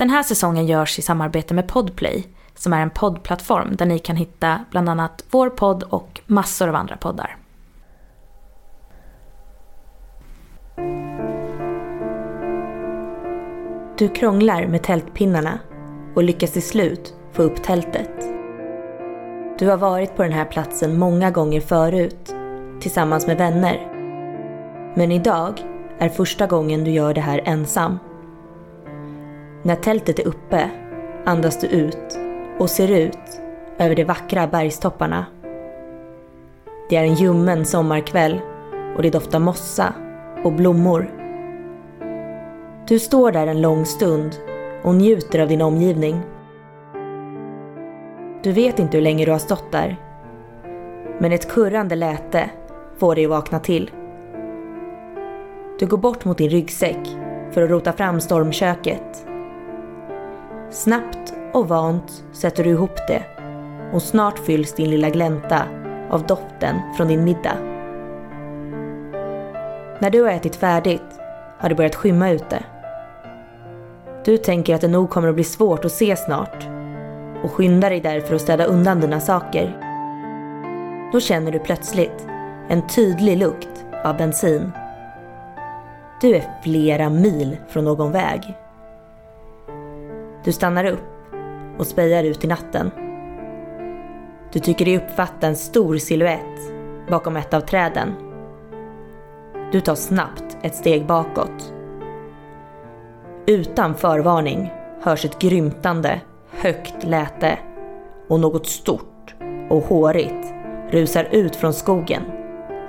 Den här säsongen görs i samarbete med Podplay som är en poddplattform där ni kan hitta bland annat vår podd och massor av andra poddar. Du krånglar med tältpinnarna och lyckas till slut få upp tältet. Du har varit på den här platsen många gånger förut, tillsammans med vänner. Men idag är första gången du gör det här ensam. När tältet är uppe andas du ut och ser ut över de vackra bergstopparna. Det är en ljummen sommarkväll och det doftar mossa och blommor. Du står där en lång stund och njuter av din omgivning. Du vet inte hur länge du har stått där. Men ett kurrande läte får dig att vakna till. Du går bort mot din ryggsäck för att rota fram stormköket. Snabbt och vant sätter du ihop det och snart fylls din lilla glänta av doften från din middag. När du har ätit färdigt har det börjat skymma ute. Du tänker att det nog kommer att bli svårt att se snart och skyndar dig därför att städa undan dina saker. Då känner du plötsligt en tydlig lukt av bensin. Du är flera mil från någon väg. Du stannar upp och spejar ut i natten. Du tycker dig uppfatta en stor siluett bakom ett av träden. Du tar snabbt ett steg bakåt. Utan förvarning hörs ett grymtande, högt läte och något stort och hårigt rusar ut från skogen,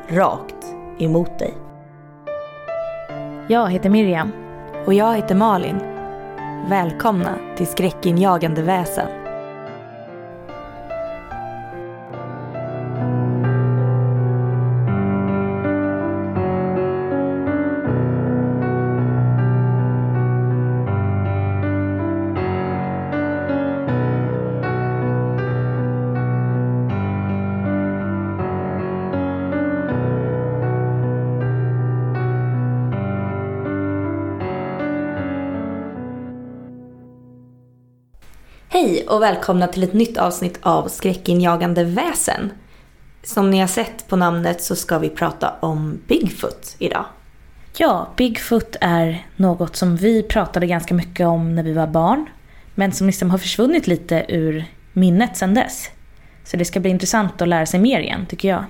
rakt emot dig. Jag heter Miriam. Och jag heter Malin. Välkomna till skräckinjagande väsen. Hej och välkomna till ett nytt avsnitt av Skräckinjagande väsen. Som ni har sett på namnet så ska vi prata om Bigfoot idag. Ja, Bigfoot är något som vi pratade ganska mycket om när vi var barn. Men som liksom har försvunnit lite ur minnet sedan dess. Så det ska bli intressant att lära sig mer igen, tycker jag.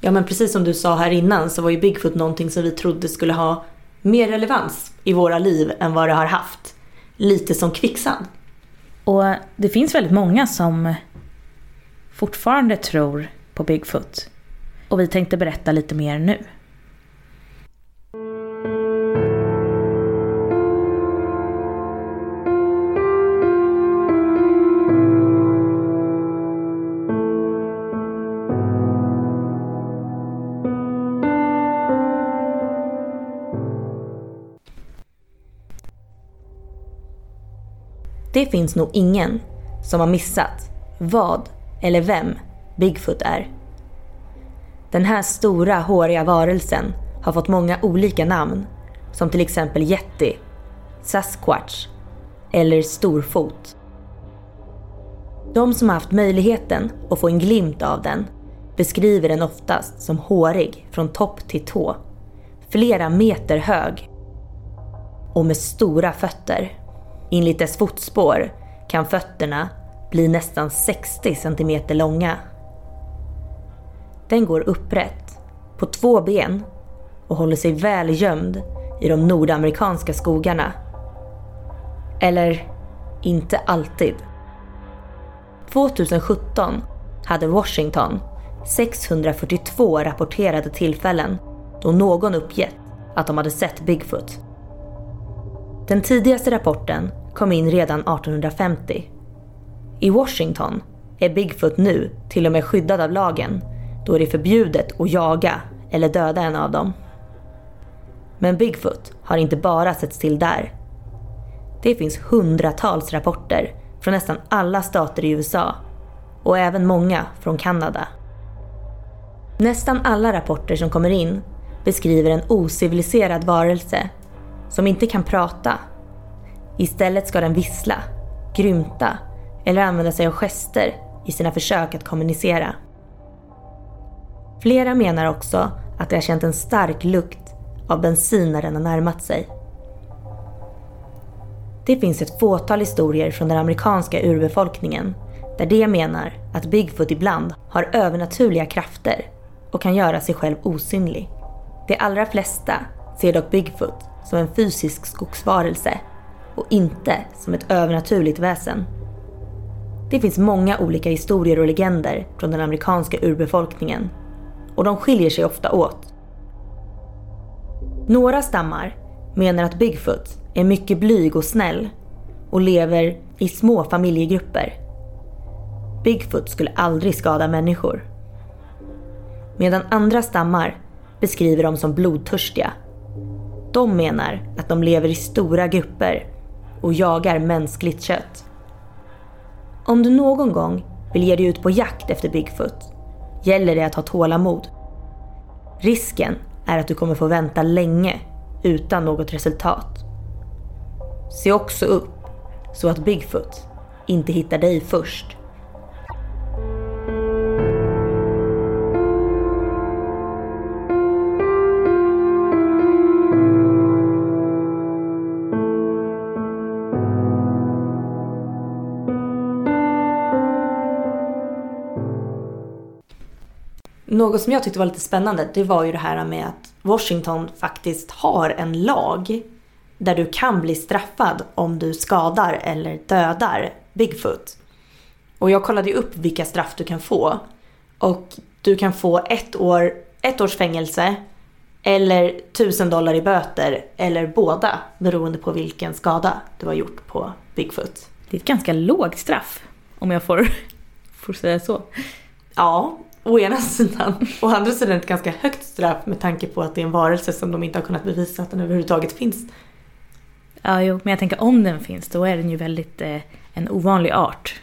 Ja, men precis som du sa här innan så var ju Bigfoot någonting som vi trodde skulle ha mer relevans i våra liv än vad det har haft. Lite som kvicksand. Och det finns väldigt många som fortfarande tror på Bigfoot. Och vi tänkte berätta lite mer nu. Det finns nog ingen som har missat vad eller vem Bigfoot är. Den här stora håriga varelsen har fått många olika namn som till exempel Yeti, Sasquatch eller Storfot. De som har haft möjligheten att få en glimt av den beskriver den oftast som hårig från topp till tå, flera meter hög och med stora fötter. Enligt dess fotspår kan fötterna bli nästan 60 cm långa. Den går upprätt, på två ben och håller sig väl gömd i de nordamerikanska skogarna. Eller, inte alltid. 2017 hade Washington 642 rapporterade tillfällen då någon uppgett att de hade sett Bigfoot. Den tidigaste rapporten kom in redan 1850. I Washington är Bigfoot nu till och med skyddad av lagen då det är förbjudet att jaga eller döda en av dem. Men Bigfoot har inte bara setts till där. Det finns hundratals rapporter från nästan alla stater i USA och även många från Kanada. Nästan alla rapporter som kommer in beskriver en ociviliserad varelse som inte kan prata Istället ska den vissla, grymta eller använda sig av gester i sina försök att kommunicera. Flera menar också att de har känt en stark lukt av bensin när den har närmat sig. Det finns ett fåtal historier från den amerikanska urbefolkningen där de menar att Bigfoot ibland har övernaturliga krafter och kan göra sig själv osynlig. De allra flesta ser dock Bigfoot som en fysisk skogsvarelse och inte som ett övernaturligt väsen. Det finns många olika historier och legender från den amerikanska urbefolkningen och de skiljer sig ofta åt. Några stammar menar att Bigfoot är mycket blyg och snäll och lever i små familjegrupper. Bigfoot skulle aldrig skada människor. Medan andra stammar beskriver dem som blodtörstiga. De menar att de lever i stora grupper och jagar mänskligt kött. Om du någon gång vill ge dig ut på jakt efter Bigfoot gäller det att ha tålamod. Risken är att du kommer få vänta länge utan något resultat. Se också upp så att Bigfoot inte hittar dig först. Något som jag tyckte var lite spännande det var ju det här med att Washington faktiskt har en lag där du kan bli straffad om du skadar eller dödar Bigfoot. Och jag kollade ju upp vilka straff du kan få. Och du kan få ett, år, ett års fängelse eller tusen dollar i böter eller båda beroende på vilken skada du har gjort på Bigfoot. Det är ett ganska lågt straff om jag får, får säga så. Ja, å ena sidan. Å andra sidan ett ganska högt straff med tanke på att det är en varelse som de inte har kunnat bevisa att den överhuvudtaget finns. Ja, jo, men jag tänker om den finns, då är den ju väldigt eh, en ovanlig art.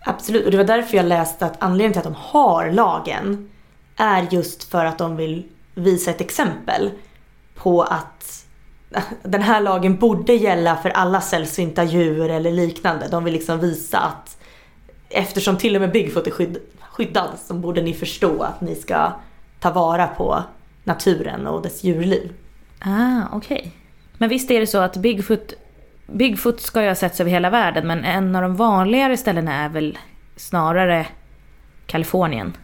Absolut, och det var därför jag läste att anledningen till att de har lagen är just för att de vill visa ett exempel på att den här lagen borde gälla för alla sällsynta djur eller liknande. De vill liksom visa att eftersom till och med Bigfoot är skydd, skyddad så borde ni förstå att ni ska ta vara på naturen och dess djurliv. Ah, okej. Okay. Men visst är det så att Bigfoot, Bigfoot ska ju ha setts över hela världen men en av de vanligare ställena är väl snarare Kalifornien?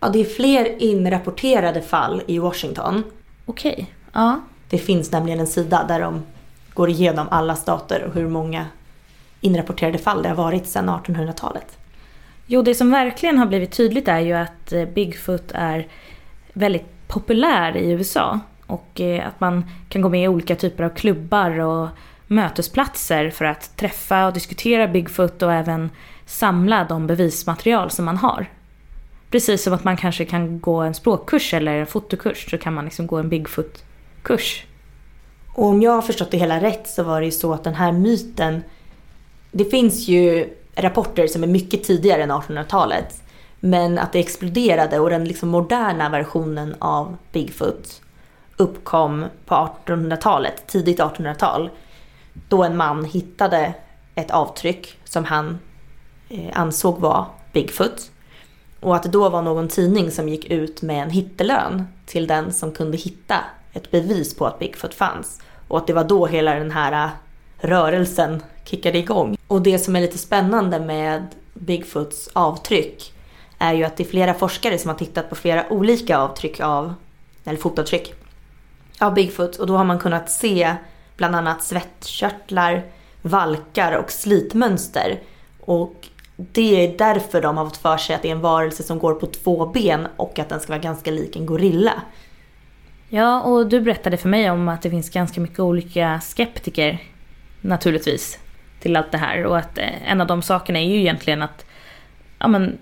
Ja, det är fler inrapporterade fall i Washington. Okej, okay. ja. Det finns nämligen en sida där de går igenom alla stater och hur många inrapporterade fall det har varit sedan 1800-talet. Jo, det som verkligen har blivit tydligt är ju att eh, Bigfoot är väldigt populär i USA. Och eh, att man kan gå med i olika typer av klubbar och mötesplatser för att träffa och diskutera Bigfoot och även samla de bevismaterial som man har. Precis som att man kanske kan gå en språkkurs eller en fotokurs så kan man liksom gå en Bigfoot-kurs. Och om jag har förstått det hela rätt så var det ju så att den här myten, det finns ju rapporter som är mycket tidigare än 1800-talet. Men att det exploderade och den liksom moderna versionen av Bigfoot uppkom på 1800-talet, tidigt 1800-tal. Då en man hittade ett avtryck som han eh, ansåg var Bigfoot. Och att det då var någon tidning som gick ut med en hittelön till den som kunde hitta ett bevis på att Bigfoot fanns. Och att det var då hela den här eh, rörelsen kickade igång. Och det som är lite spännande med Bigfoots avtryck är ju att det är flera forskare som har tittat på flera olika avtryck av, eller fotavtryck av Bigfoot och då har man kunnat se bland annat svettkörtlar, valkar och slitmönster. Och det är därför de har fått för sig att det är en varelse som går på två ben och att den ska vara ganska lik en gorilla. Ja, och du berättade för mig om att det finns ganska mycket olika skeptiker, naturligtvis, till allt det här. Och att eh, en av de sakerna är ju egentligen att ja, men,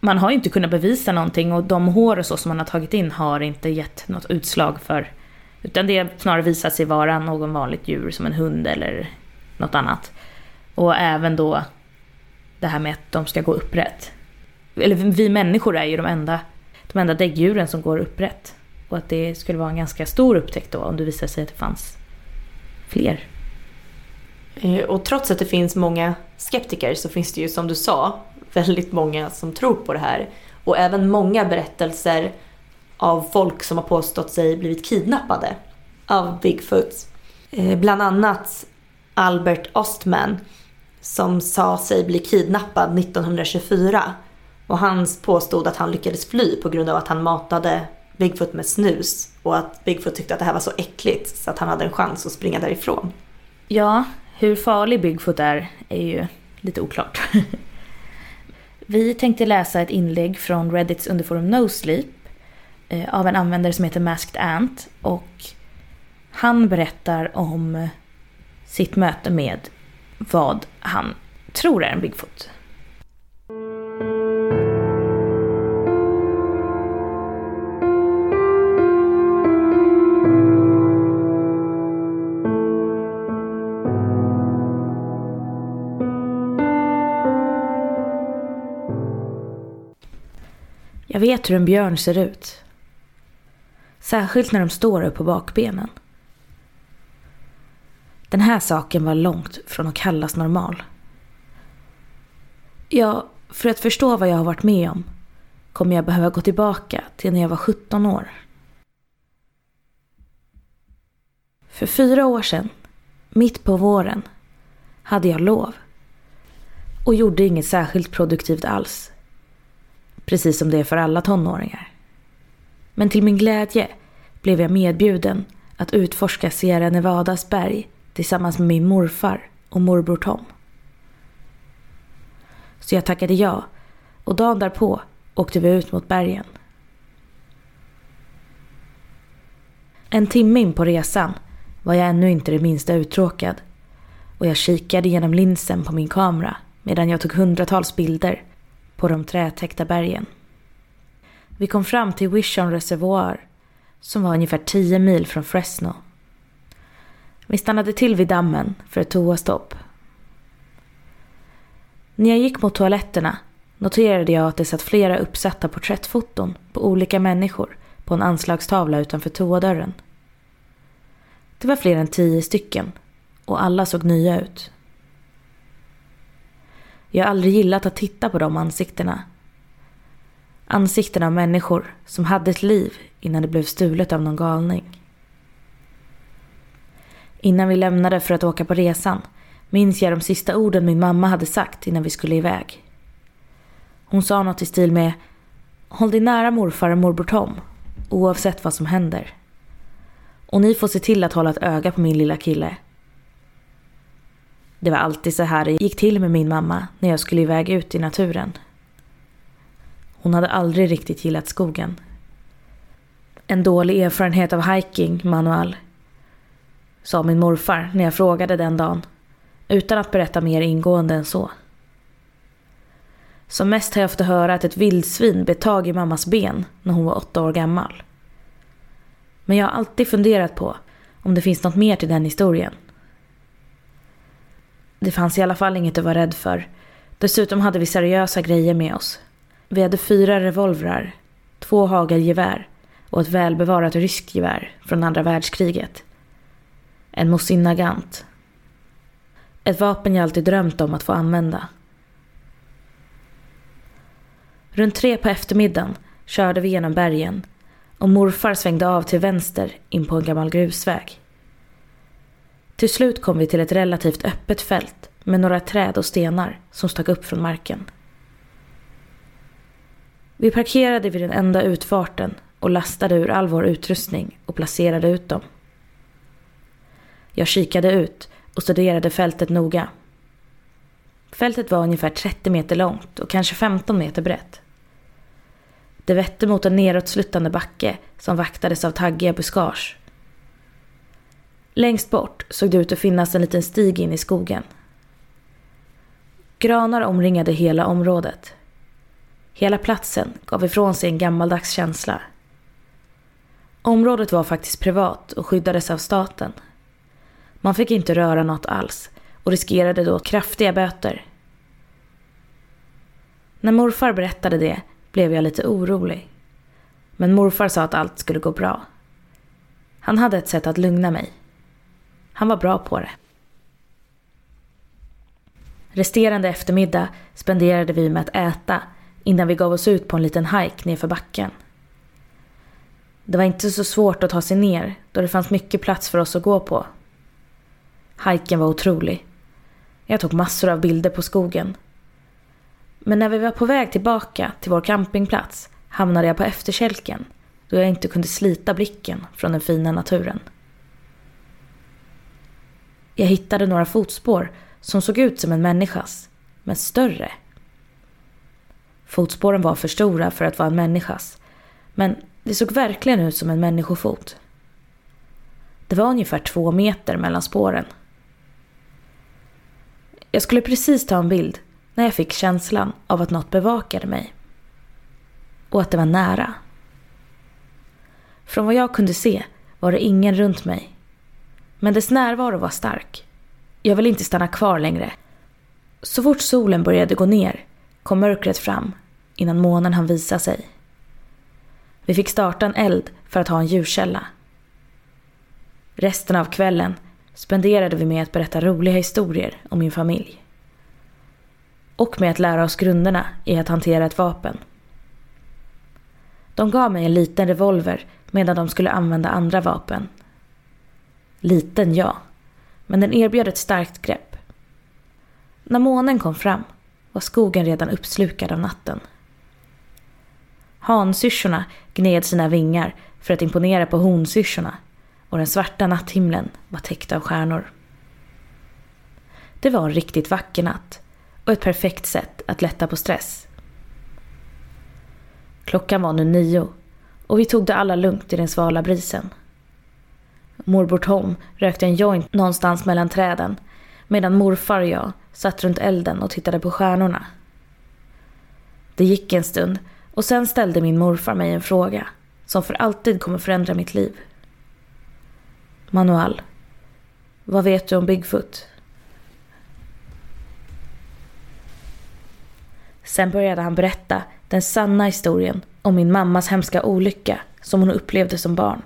man har ju inte kunnat bevisa någonting och de hår och så som man har tagit in har inte gett något utslag för utan det snarare visat sig vara någon vanligt djur som en hund eller något annat. Och även då det här med att de ska gå upprätt. Eller vi människor är ju de enda, de enda däggdjuren som går upprätt. Och att det skulle vara en ganska stor upptäckt då om det visade sig att det fanns fler. Eh, och trots att det finns många skeptiker så finns det ju som du sa väldigt många som tror på det här. Och även många berättelser av folk som har påstått sig blivit kidnappade av Bigfoot. Eh, bland annat Albert Ostman som sa sig bli kidnappad 1924. Och han påstod att han lyckades fly på grund av att han matade Bigfoot med snus och att Bigfoot tyckte att det här var så äckligt så att han hade en chans att springa därifrån. Ja, hur farlig Bigfoot är är ju lite oklart. Vi tänkte läsa ett inlägg från Reddits underforum NoSleep Sleep av en användare som heter Masked Ant och han berättar om sitt möte med vad han tror är en Bigfoot. Jag vet hur en björn ser ut. Särskilt när de står upp på bakbenen. Den här saken var långt från att kallas normal. Ja, för att förstå vad jag har varit med om kommer jag behöva gå tillbaka till när jag var 17 år. För fyra år sedan, mitt på våren, hade jag lov. Och gjorde inget särskilt produktivt alls. Precis som det är för alla tonåringar. Men till min glädje blev jag medbjuden att utforska Sierra Nevadas berg tillsammans med min morfar och morbror Tom. Så jag tackade ja och dagen därpå åkte vi ut mot bergen. En timme in på resan var jag ännu inte det minsta uttråkad och jag kikade genom linsen på min kamera medan jag tog hundratals bilder på de trätäckta bergen. Vi kom fram till Wishon Reservoir som var ungefär 10 mil från Fresno. Vi stannade till vid dammen för ett toastopp. När jag gick mot toaletterna noterade jag att det satt flera uppsatta porträttfoton på olika människor på en anslagstavla utanför toadörren. Det var fler än tio stycken och alla såg nya ut. Jag har aldrig gillat att titta på de ansiktena. Ansikten av människor som hade ett liv innan det blev stulet av någon galning. Innan vi lämnade för att åka på resan minns jag de sista orden min mamma hade sagt innan vi skulle iväg. Hon sa något i stil med Håll dig nära morfar och morbror Tom, oavsett vad som händer. Och ni får se till att hålla ett öga på min lilla kille. Det var alltid så här det gick till med min mamma när jag skulle iväg ut i naturen. Hon hade aldrig riktigt gillat skogen. En dålig erfarenhet av hiking, Manuel, sa min morfar när jag frågade den dagen, utan att berätta mer ingående än så. Som mest har jag fått höra att ett vildsvin bet tag i mammas ben när hon var åtta år gammal. Men jag har alltid funderat på om det finns något mer till den historien. Det fanns i alla fall inget att vara rädd för. Dessutom hade vi seriösa grejer med oss. Vi hade fyra revolvrar, två hagelgevär och ett välbevarat ryskt gevär från andra världskriget. En Mosin Nagant. Ett vapen jag alltid drömt om att få använda. Runt tre på eftermiddagen körde vi genom bergen och morfar svängde av till vänster in på en gammal grusväg. Till slut kom vi till ett relativt öppet fält med några träd och stenar som stack upp från marken. Vi parkerade vid den enda utfarten och lastade ur all vår utrustning och placerade ut dem. Jag kikade ut och studerade fältet noga. Fältet var ungefär 30 meter långt och kanske 15 meter brett. Det vette mot en nedåtsluttande backe som vaktades av taggiga buskage. Längst bort såg det ut att finnas en liten stig in i skogen. Granar omringade hela området. Hela platsen gav ifrån sig en gammaldags känsla. Området var faktiskt privat och skyddades av staten. Man fick inte röra något alls och riskerade då kraftiga böter. När morfar berättade det blev jag lite orolig. Men morfar sa att allt skulle gå bra. Han hade ett sätt att lugna mig. Han var bra på det. Resterande eftermiddag spenderade vi med att äta innan vi gav oss ut på en liten hike nerför backen. Det var inte så svårt att ta sig ner då det fanns mycket plats för oss att gå på. Hiken var otrolig. Jag tog massor av bilder på skogen. Men när vi var på väg tillbaka till vår campingplats hamnade jag på efterkälken då jag inte kunde slita blicken från den fina naturen. Jag hittade några fotspår som såg ut som en människas, men större. Fotspåren var för stora för att vara en människas, men det såg verkligen ut som en människofot. Det var ungefär två meter mellan spåren. Jag skulle precis ta en bild när jag fick känslan av att något bevakade mig. Och att det var nära. Från vad jag kunde se var det ingen runt mig. Men dess närvaro var stark. Jag ville inte stanna kvar längre. Så fort solen började gå ner kom mörkret fram innan månen hann visa sig. Vi fick starta en eld för att ha en ljuskälla. Resten av kvällen spenderade vi med att berätta roliga historier om min familj. Och med att lära oss grunderna i att hantera ett vapen. De gav mig en liten revolver medan de skulle använda andra vapen. Liten, ja. Men den erbjöd ett starkt grepp. När månen kom fram var skogen redan uppslukad av natten. Hansyrsorna gned sina vingar för att imponera på honsyrsorna och den svarta natthimlen var täckt av stjärnor. Det var en riktigt vacker natt och ett perfekt sätt att lätta på stress. Klockan var nu nio och vi tog det alla lugnt i den svala brisen. Morbror Tom rökte en joint någonstans mellan träden medan morfar och jag satt runt elden och tittade på stjärnorna. Det gick en stund och sen ställde min morfar mig en fråga som för alltid kommer förändra mitt liv. Manual, vad vet du om Bigfoot? Sen började han berätta den sanna historien om min mammas hemska olycka som hon upplevde som barn.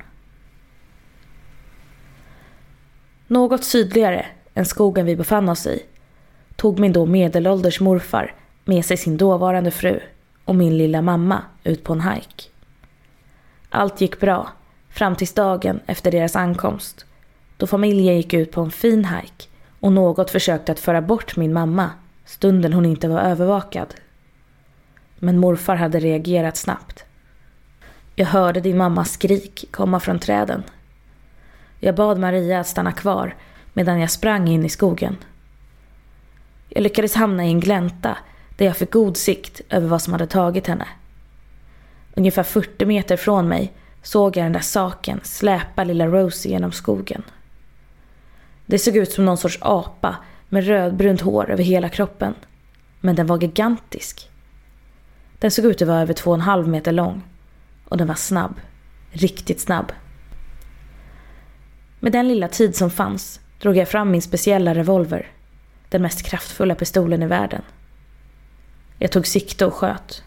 Något sydligare än skogen vi befann oss i tog min då medelålders morfar med sig sin dåvarande fru och min lilla mamma ut på en hike. Allt gick bra fram tills dagen efter deras ankomst då familjen gick ut på en fin hike och något försökte att föra bort min mamma stunden hon inte var övervakad. Men morfar hade reagerat snabbt. Jag hörde din mammas skrik komma från träden. Jag bad Maria att stanna kvar medan jag sprang in i skogen. Jag lyckades hamna i en glänta där jag fick god sikt över vad som hade tagit henne. Ungefär 40 meter från mig såg jag den där saken släpa lilla Rosie genom skogen. Det såg ut som någon sorts apa med rödbrunt hår över hela kroppen. Men den var gigantisk. Den såg ut att vara över två och en halv meter lång. Och den var snabb. Riktigt snabb. Med den lilla tid som fanns drog jag fram min speciella revolver. Den mest kraftfulla pistolen i världen. Jag tog sikte och sköt.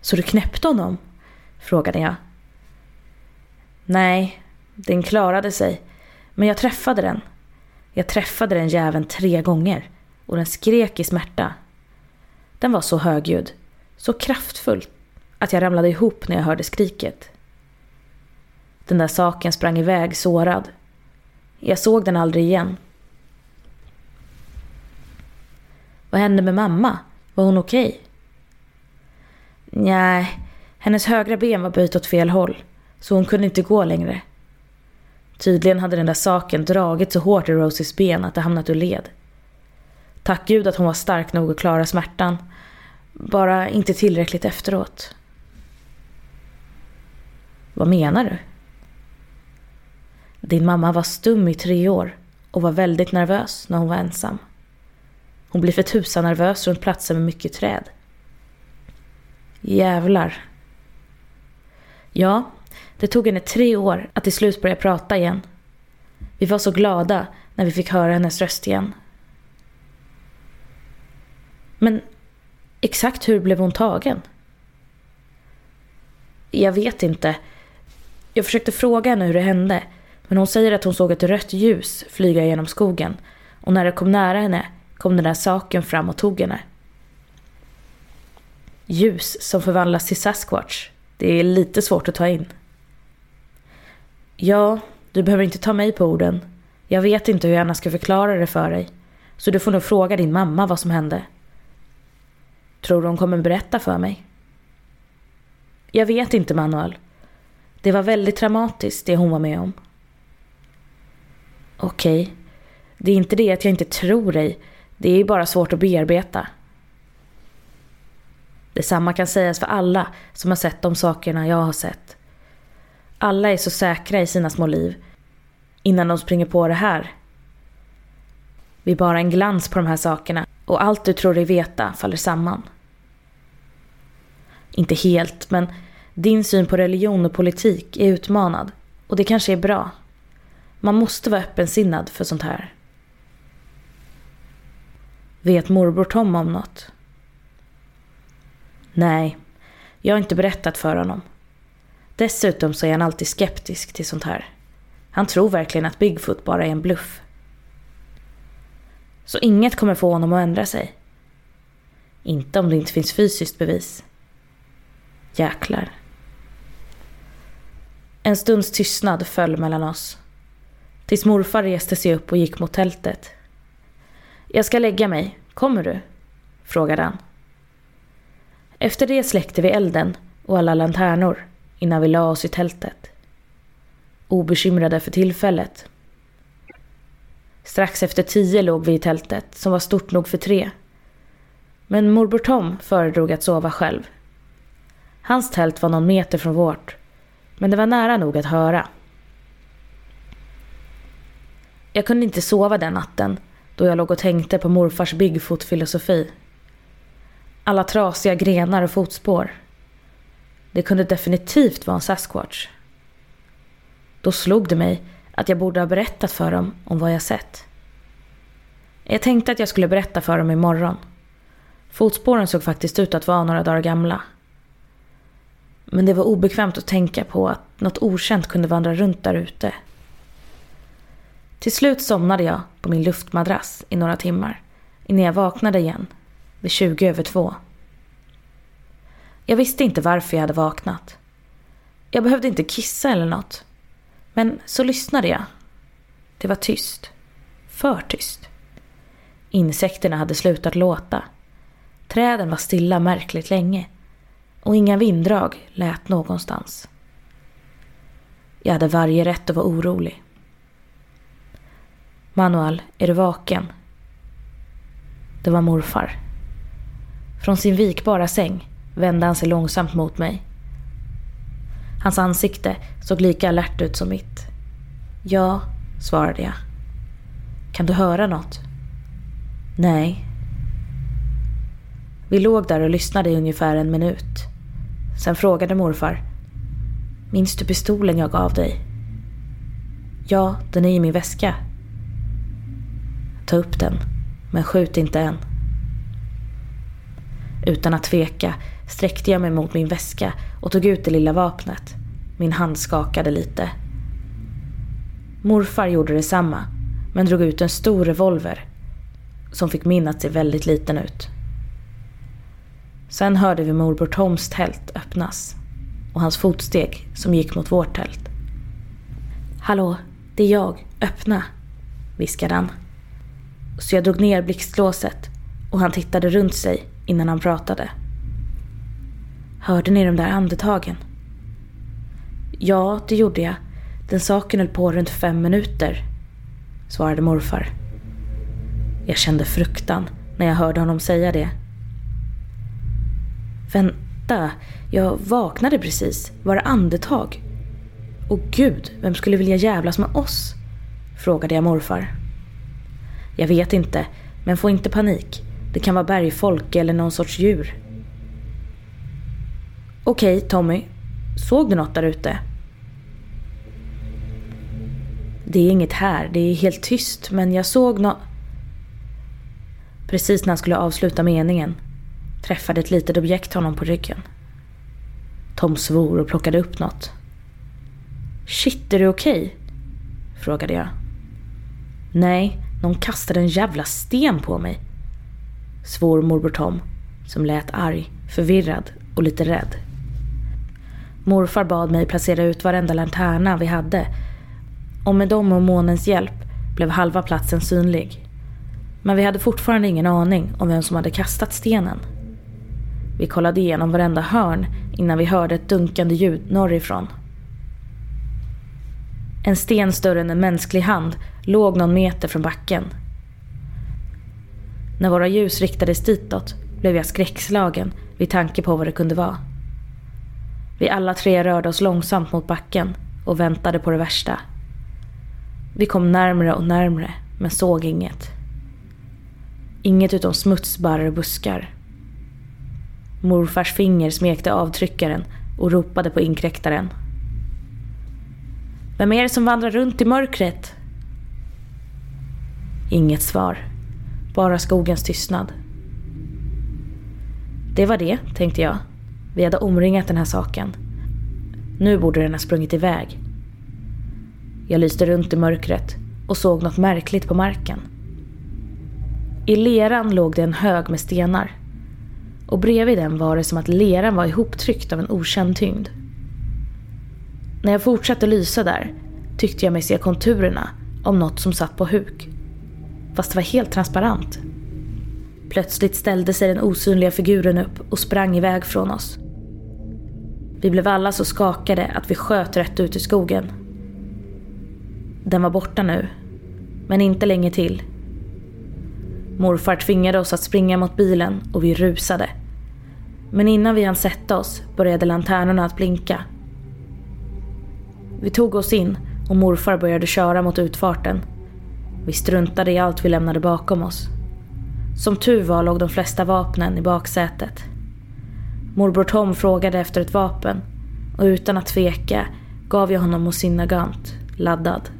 Så du knäppte honom? Frågade jag. Nej, den klarade sig. Men jag träffade den. Jag träffade den jäveln tre gånger och den skrek i smärta. Den var så högljudd, så kraftfull att jag ramlade ihop när jag hörde skriket. Den där saken sprang iväg sårad. Jag såg den aldrig igen. Vad hände med mamma? Var hon okej? Okay? Nej, hennes högra ben var böjt åt fel håll, så hon kunde inte gå längre. Tydligen hade den där saken dragit så hårt i Rosies ben att det hamnat ur led. Tack gud att hon var stark nog att klara smärtan. Bara inte tillräckligt efteråt. Vad menar du? Din mamma var stum i tre år och var väldigt nervös när hon var ensam. Hon blir för tusan nervös runt platser med mycket träd. Jävlar. Ja, det tog henne tre år att till slut börja prata igen. Vi var så glada när vi fick höra hennes röst igen. Men exakt hur blev hon tagen? Jag vet inte. Jag försökte fråga henne hur det hände, men hon säger att hon såg ett rött ljus flyga genom skogen och när det kom nära henne kom den där saken fram och tog henne. Ljus som förvandlas till Sasquatch. Det är lite svårt att ta in. Ja, du behöver inte ta mig på orden. Jag vet inte hur jag annars ska förklara det för dig. Så du får nog fråga din mamma vad som hände. Tror du hon kommer berätta för mig? Jag vet inte, Manuel. Det var väldigt traumatiskt, det hon var med om. Okej. Okay. Det är inte det att jag inte tror dig. Det är bara svårt att bearbeta. Detsamma kan sägas för alla som har sett de sakerna jag har sett. Alla är så säkra i sina små liv innan de springer på det här. Vi är bara en glans på de här sakerna och allt du tror dig veta faller samman. Inte helt, men din syn på religion och politik är utmanad och det kanske är bra. Man måste vara öppensinnad för sånt här. Vet morbror Tom om något? Nej, jag har inte berättat för honom. Dessutom så är han alltid skeptisk till sånt här. Han tror verkligen att Bigfoot bara är en bluff. Så inget kommer få honom att ändra sig. Inte om det inte finns fysiskt bevis. Jäklar. En stunds tystnad föll mellan oss. Tills morfar reste sig upp och gick mot tältet. Jag ska lägga mig. Kommer du? frågade han. Efter det släckte vi elden och alla lanternor innan vi la oss i tältet. Obekymrade för tillfället. Strax efter tio låg vi i tältet som var stort nog för tre. Men morbror Tom föredrog att sova själv. Hans tält var någon meter från vårt, men det var nära nog att höra. Jag kunde inte sova den natten då jag låg och tänkte på morfars Bigfoot-filosofi. Alla trasiga grenar och fotspår. Det kunde definitivt vara en Sasquatch. Då slog det mig att jag borde ha berättat för dem om vad jag sett. Jag tänkte att jag skulle berätta för dem imorgon. Fotspåren såg faktiskt ut att vara några dagar gamla. Men det var obekvämt att tänka på att något okänt kunde vandra runt där ute. Till slut somnade jag på min luftmadrass i några timmar innan jag vaknade igen vid 20 över två. Jag visste inte varför jag hade vaknat. Jag behövde inte kissa eller något. Men så lyssnade jag. Det var tyst. För tyst. Insekterna hade slutat låta. Träden var stilla märkligt länge. Och inga vinddrag lät någonstans. Jag hade varje rätt att vara orolig. Manuel, är du vaken? Det var morfar. Från sin vikbara säng vände han sig långsamt mot mig. Hans ansikte såg lika alert ut som mitt. Ja, svarade jag. Kan du höra något? Nej. Vi låg där och lyssnade i ungefär en minut. Sen frågade morfar. Minns du pistolen jag gav dig? Ja, den är i min väska. Ta upp den, men skjut inte än. Utan att tveka sträckte jag mig mot min väska och tog ut det lilla vapnet. Min hand skakade lite. Morfar gjorde detsamma, men drog ut en stor revolver som fick min att se väldigt liten ut. Sen hörde vi morbror Toms tält öppnas och hans fotsteg som gick mot vårt tält. Hallå, det är jag. Öppna, viskade han. Så jag drog ner blixtlåset och han tittade runt sig innan han pratade. Hörde ni de där andetagen? Ja, det gjorde jag. Den saken höll på runt fem minuter, svarade morfar. Jag kände fruktan när jag hörde honom säga det. Vänta, jag vaknade precis. Var det andetag? Och gud, vem skulle vilja jävlas med oss? Frågade jag morfar. Jag vet inte, men få inte panik. Det kan vara bergfolk eller någon sorts djur. Okej, Tommy. Såg du något där ute? Det är inget här, det är helt tyst, men jag såg något... Precis när han skulle avsluta meningen träffade ett litet objekt honom på ryggen. Tom svor och plockade upp något. Shit, är du okej? Okay? Frågade jag. Nej, någon kastade en jävla sten på mig. Svor morbror Tom, som lät arg, förvirrad och lite rädd. Morfar bad mig placera ut varenda lanterna vi hade och med dem och månens hjälp blev halva platsen synlig. Men vi hade fortfarande ingen aning om vem som hade kastat stenen. Vi kollade igenom varenda hörn innan vi hörde ett dunkande ljud norrifrån. En sten större än en mänsklig hand låg någon meter från backen. När våra ljus riktades ditåt blev jag skräckslagen vid tanke på vad det kunde vara. Vi alla tre rörde oss långsamt mot backen och väntade på det värsta. Vi kom närmre och närmre, men såg inget. Inget utom smutsbarrar och buskar. Morfars finger smekte avtryckaren och ropade på inkräktaren. Vem är det som vandrar runt i mörkret? Inget svar. Bara skogens tystnad. Det var det, tänkte jag. Vi hade omringat den här saken. Nu borde den ha sprungit iväg. Jag lyste runt i mörkret och såg något märkligt på marken. I leran låg det en hög med stenar. Och bredvid den var det som att leran var ihoptryckt av en okänd tyngd. När jag fortsatte lysa där tyckte jag mig se konturerna av något som satt på huk. Fast det var helt transparent. Plötsligt ställde sig den osynliga figuren upp och sprang iväg från oss. Vi blev alla så skakade att vi sköt rätt ut i skogen. Den var borta nu, men inte länge till. Morfar tvingade oss att springa mot bilen och vi rusade. Men innan vi hann sätta oss började lanternorna att blinka. Vi tog oss in och morfar började köra mot utfarten. Vi struntade i allt vi lämnade bakom oss. Som tur var låg de flesta vapnen i baksätet. Morbror Tom frågade efter ett vapen och utan att tveka gav jag honom Mosinagant, laddad.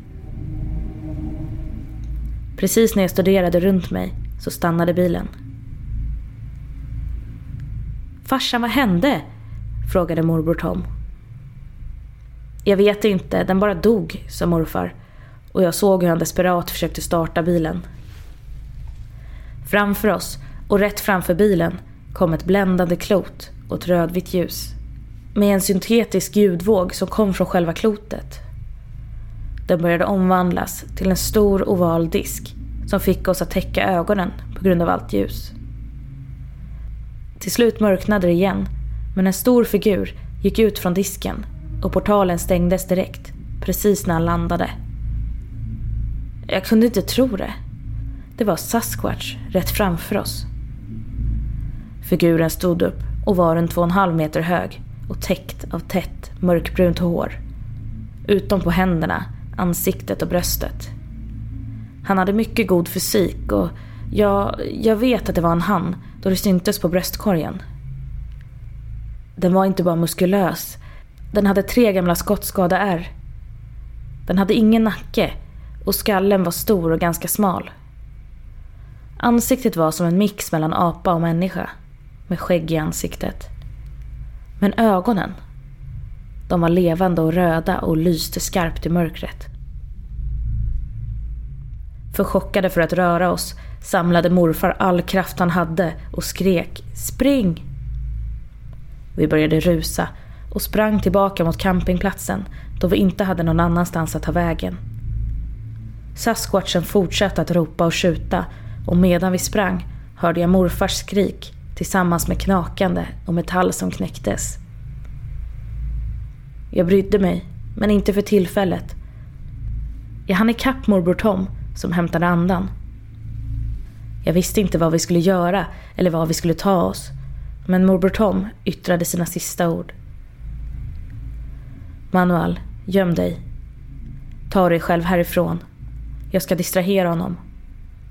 Precis när jag studerade runt mig så stannade bilen. Farsan, vad hände? frågade morbror Tom. Jag vet inte, den bara dog, sa morfar. Och jag såg hur han desperat försökte starta bilen. Framför oss, och rätt framför bilen, kom ett bländande klot och ett rödvitt ljus. Med en syntetisk ljudvåg som kom från själva klotet. Den började omvandlas till en stor oval disk som fick oss att täcka ögonen på grund av allt ljus. Till slut mörknade det igen, men en stor figur gick ut från disken och portalen stängdes direkt, precis när han landade. Jag kunde inte tro det. Det var Sasquatch rätt framför oss. Figuren stod upp och var runt två och en halv meter hög och täckt av tätt mörkbrunt hår. Utom på händerna, ansiktet och bröstet. Han hade mycket god fysik och jag, jag vet att det var en han då det syntes på bröstkorgen. Den var inte bara muskulös, den hade tre gamla skottskadeärr. Den hade ingen nacke och skallen var stor och ganska smal. Ansiktet var som en mix mellan apa och människa, med skägg i ansiktet. Men ögonen, de var levande och röda och lyste skarpt i mörkret. För chockade för att röra oss samlade morfar all kraft han hade och skrek ”Spring!” Vi började rusa och sprang tillbaka mot campingplatsen då vi inte hade någon annanstans att ta vägen. Sasquatchen fortsatte att ropa och skjuta och medan vi sprang hörde jag morfars skrik tillsammans med knakande och metall som knäcktes. Jag brydde mig, men inte för tillfället. Jag hann ikapp morbror Tom som hämtade andan. Jag visste inte vad vi skulle göra eller var vi skulle ta oss. Men morbror Tom yttrade sina sista ord. Manuel, göm dig. Ta dig själv härifrån. Jag ska distrahera honom,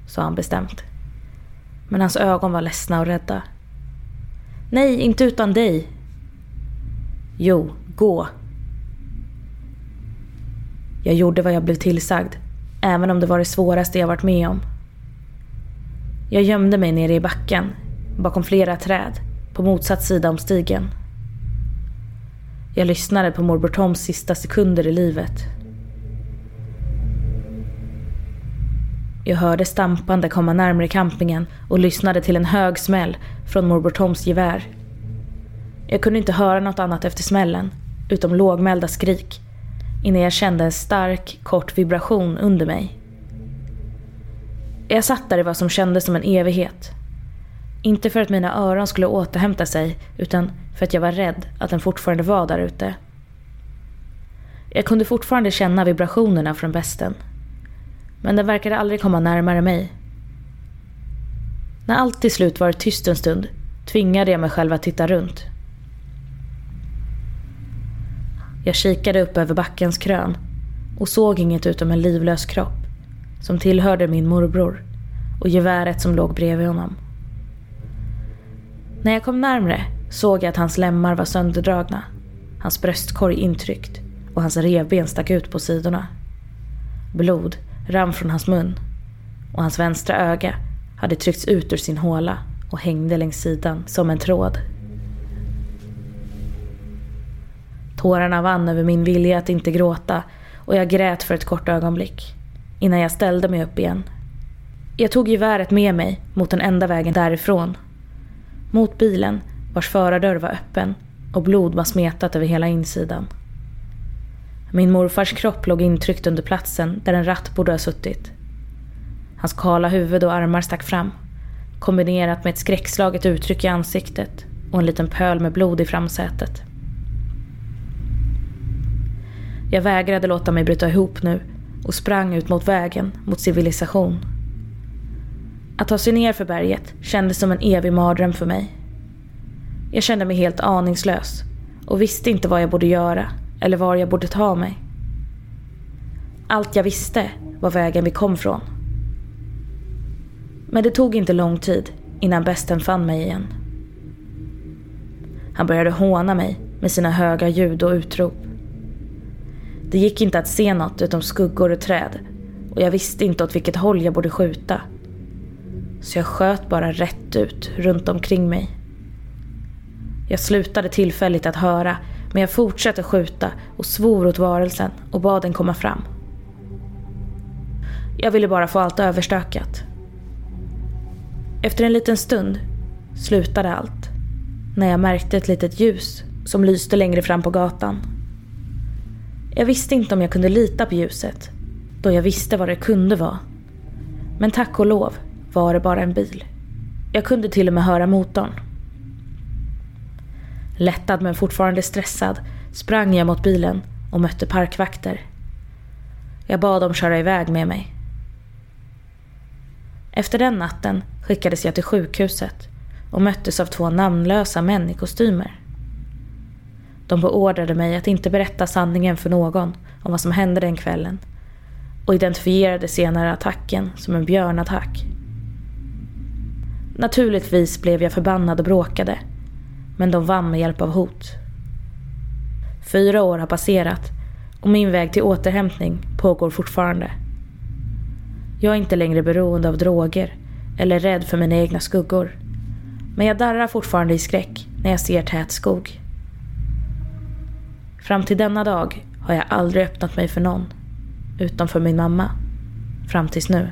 sa han bestämt. Men hans ögon var ledsna och rädda. Nej, inte utan dig. Jo, gå. Jag gjorde vad jag blev tillsagd, även om det var det svåraste jag varit med om. Jag gömde mig nere i backen, bakom flera träd, på motsatt sida om stigen. Jag lyssnade på morbror Toms sista sekunder i livet. Jag hörde stampande komma närmare campingen och lyssnade till en hög smäll från morbror Toms gevär. Jag kunde inte höra något annat efter smällen, utom lågmälda skrik, innan jag kände en stark, kort vibration under mig. Jag satt där i vad som kändes som en evighet. Inte för att mina öron skulle återhämta sig, utan för att jag var rädd att den fortfarande var där ute. Jag kunde fortfarande känna vibrationerna från västen. Men den verkade aldrig komma närmare mig. När allt till slut var tyst en stund tvingade jag mig själv att titta runt. Jag kikade upp över backens krön och såg inget utom en livlös kropp som tillhörde min morbror och geväret som låg bredvid honom. När jag kom närmre såg jag att hans lemmar var sönderdragna, hans bröstkorg intryckt och hans revben stack ut på sidorna. Blod rann från hans mun och hans vänstra öga hade tryckts ut ur sin håla och hängde längs sidan som en tråd. Tårarna vann över min vilja att inte gråta och jag grät för ett kort ögonblick innan jag ställde mig upp igen. Jag tog geväret med mig mot den enda vägen därifrån. Mot bilen vars förardörr var öppen och blod var smetat över hela insidan. Min morfars kropp låg intryckt under platsen där en ratt borde ha suttit. Hans kala huvud och armar stack fram, kombinerat med ett skräckslaget uttryck i ansiktet och en liten pöl med blod i framsätet. Jag vägrade låta mig bryta ihop nu och sprang ut mot vägen, mot civilisation. Att ta sig ner för berget kändes som en evig mardröm för mig. Jag kände mig helt aningslös och visste inte vad jag borde göra eller var jag borde ta mig. Allt jag visste var vägen vi kom från. Men det tog inte lång tid innan besten fann mig igen. Han började håna mig med sina höga ljud och utrop. Det gick inte att se något utom skuggor och träd och jag visste inte åt vilket håll jag borde skjuta. Så jag sköt bara rätt ut runt omkring mig. Jag slutade tillfälligt att höra men jag fortsatte skjuta och svor åt varelsen och bad den komma fram. Jag ville bara få allt överstökat. Efter en liten stund slutade allt när jag märkte ett litet ljus som lyste längre fram på gatan. Jag visste inte om jag kunde lita på ljuset då jag visste vad det kunde vara. Men tack och lov var det bara en bil. Jag kunde till och med höra motorn. Lättad men fortfarande stressad sprang jag mot bilen och mötte parkvakter. Jag bad dem köra iväg med mig. Efter den natten skickades jag till sjukhuset och möttes av två namnlösa män i kostymer. De beordrade mig att inte berätta sanningen för någon om vad som hände den kvällen och identifierade senare attacken som en björnattack. Naturligtvis blev jag förbannad och bråkade men de vann med hjälp av hot. Fyra år har passerat och min väg till återhämtning pågår fortfarande. Jag är inte längre beroende av droger eller rädd för mina egna skuggor. Men jag darrar fortfarande i skräck när jag ser tät skog. Fram till denna dag har jag aldrig öppnat mig för någon, utom för min mamma. Fram tills nu.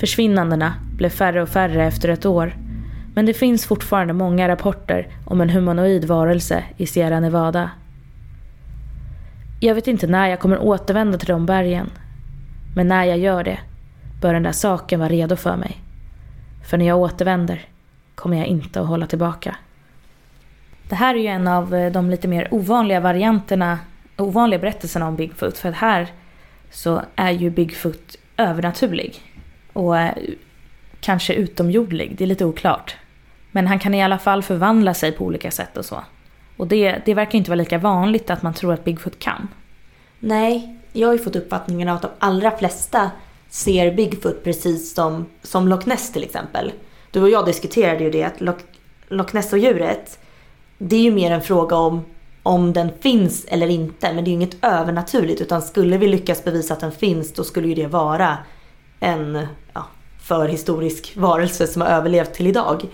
Försvinnandena blev färre och färre efter ett år men det finns fortfarande många rapporter om en humanoid varelse i Sierra Nevada. Jag vet inte när jag kommer återvända till de bergen. Men när jag gör det bör den där saken vara redo för mig. För när jag återvänder kommer jag inte att hålla tillbaka. Det här är ju en av eh, de lite mer ovanliga varianterna, ovanliga berättelserna om Bigfoot. För här så är ju Bigfoot övernaturlig. Och eh, kanske utomjordlig, det är lite oklart. Men han kan i alla fall förvandla sig på olika sätt och så. Och det, det verkar inte vara lika vanligt att man tror att Bigfoot kan. Nej, jag har ju fått uppfattningen att de allra flesta ser Bigfoot precis som, som Loch Ness till exempel. Du och jag diskuterade ju det att Loch, Loch Ness-djuret, det är ju mer en fråga om om den finns eller inte. Men det är ju inget övernaturligt utan skulle vi lyckas bevisa att den finns då skulle ju det vara en ja, förhistorisk varelse som har överlevt till idag.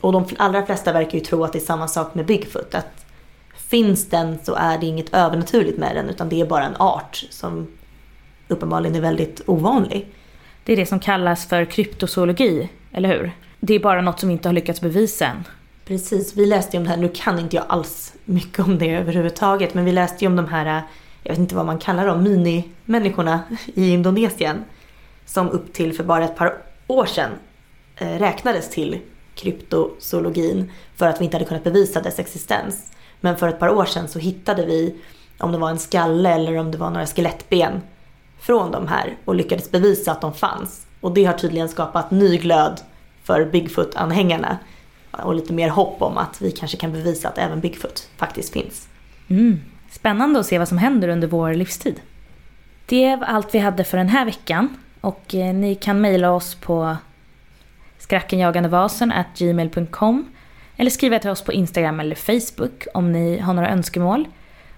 Och de allra flesta verkar ju tro att det är samma sak med Bigfoot. Att finns den så är det inget övernaturligt med den utan det är bara en art som uppenbarligen är väldigt ovanlig. Det är det som kallas för kryptozoologi, eller hur? Det är bara något som inte har lyckats bevisa än. Precis, vi läste ju om det här, nu kan inte jag alls mycket om det överhuvudtaget, men vi läste ju om de här, jag vet inte vad man kallar dem, minimänniskorna i Indonesien. Som upp till för bara ett par år sedan eh, räknades till kryptozoologin för att vi inte hade kunnat bevisa dess existens. Men för ett par år sedan så hittade vi om det var en skalle eller om det var några skelettben från de här och lyckades bevisa att de fanns. Och det har tydligen skapat ny glöd för Bigfoot-anhängarna och lite mer hopp om att vi kanske kan bevisa att även Bigfoot faktiskt finns. Mm. Spännande att se vad som händer under vår livstid. Det var allt vi hade för den här veckan och eh, ni kan mejla oss på skrackenjagandevasen gmail.com eller skriva till oss på Instagram eller Facebook om ni har några önskemål.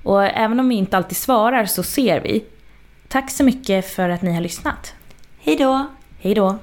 Och även om vi inte alltid svarar så ser vi. Tack så mycket för att ni har lyssnat. Hej då! Hej då!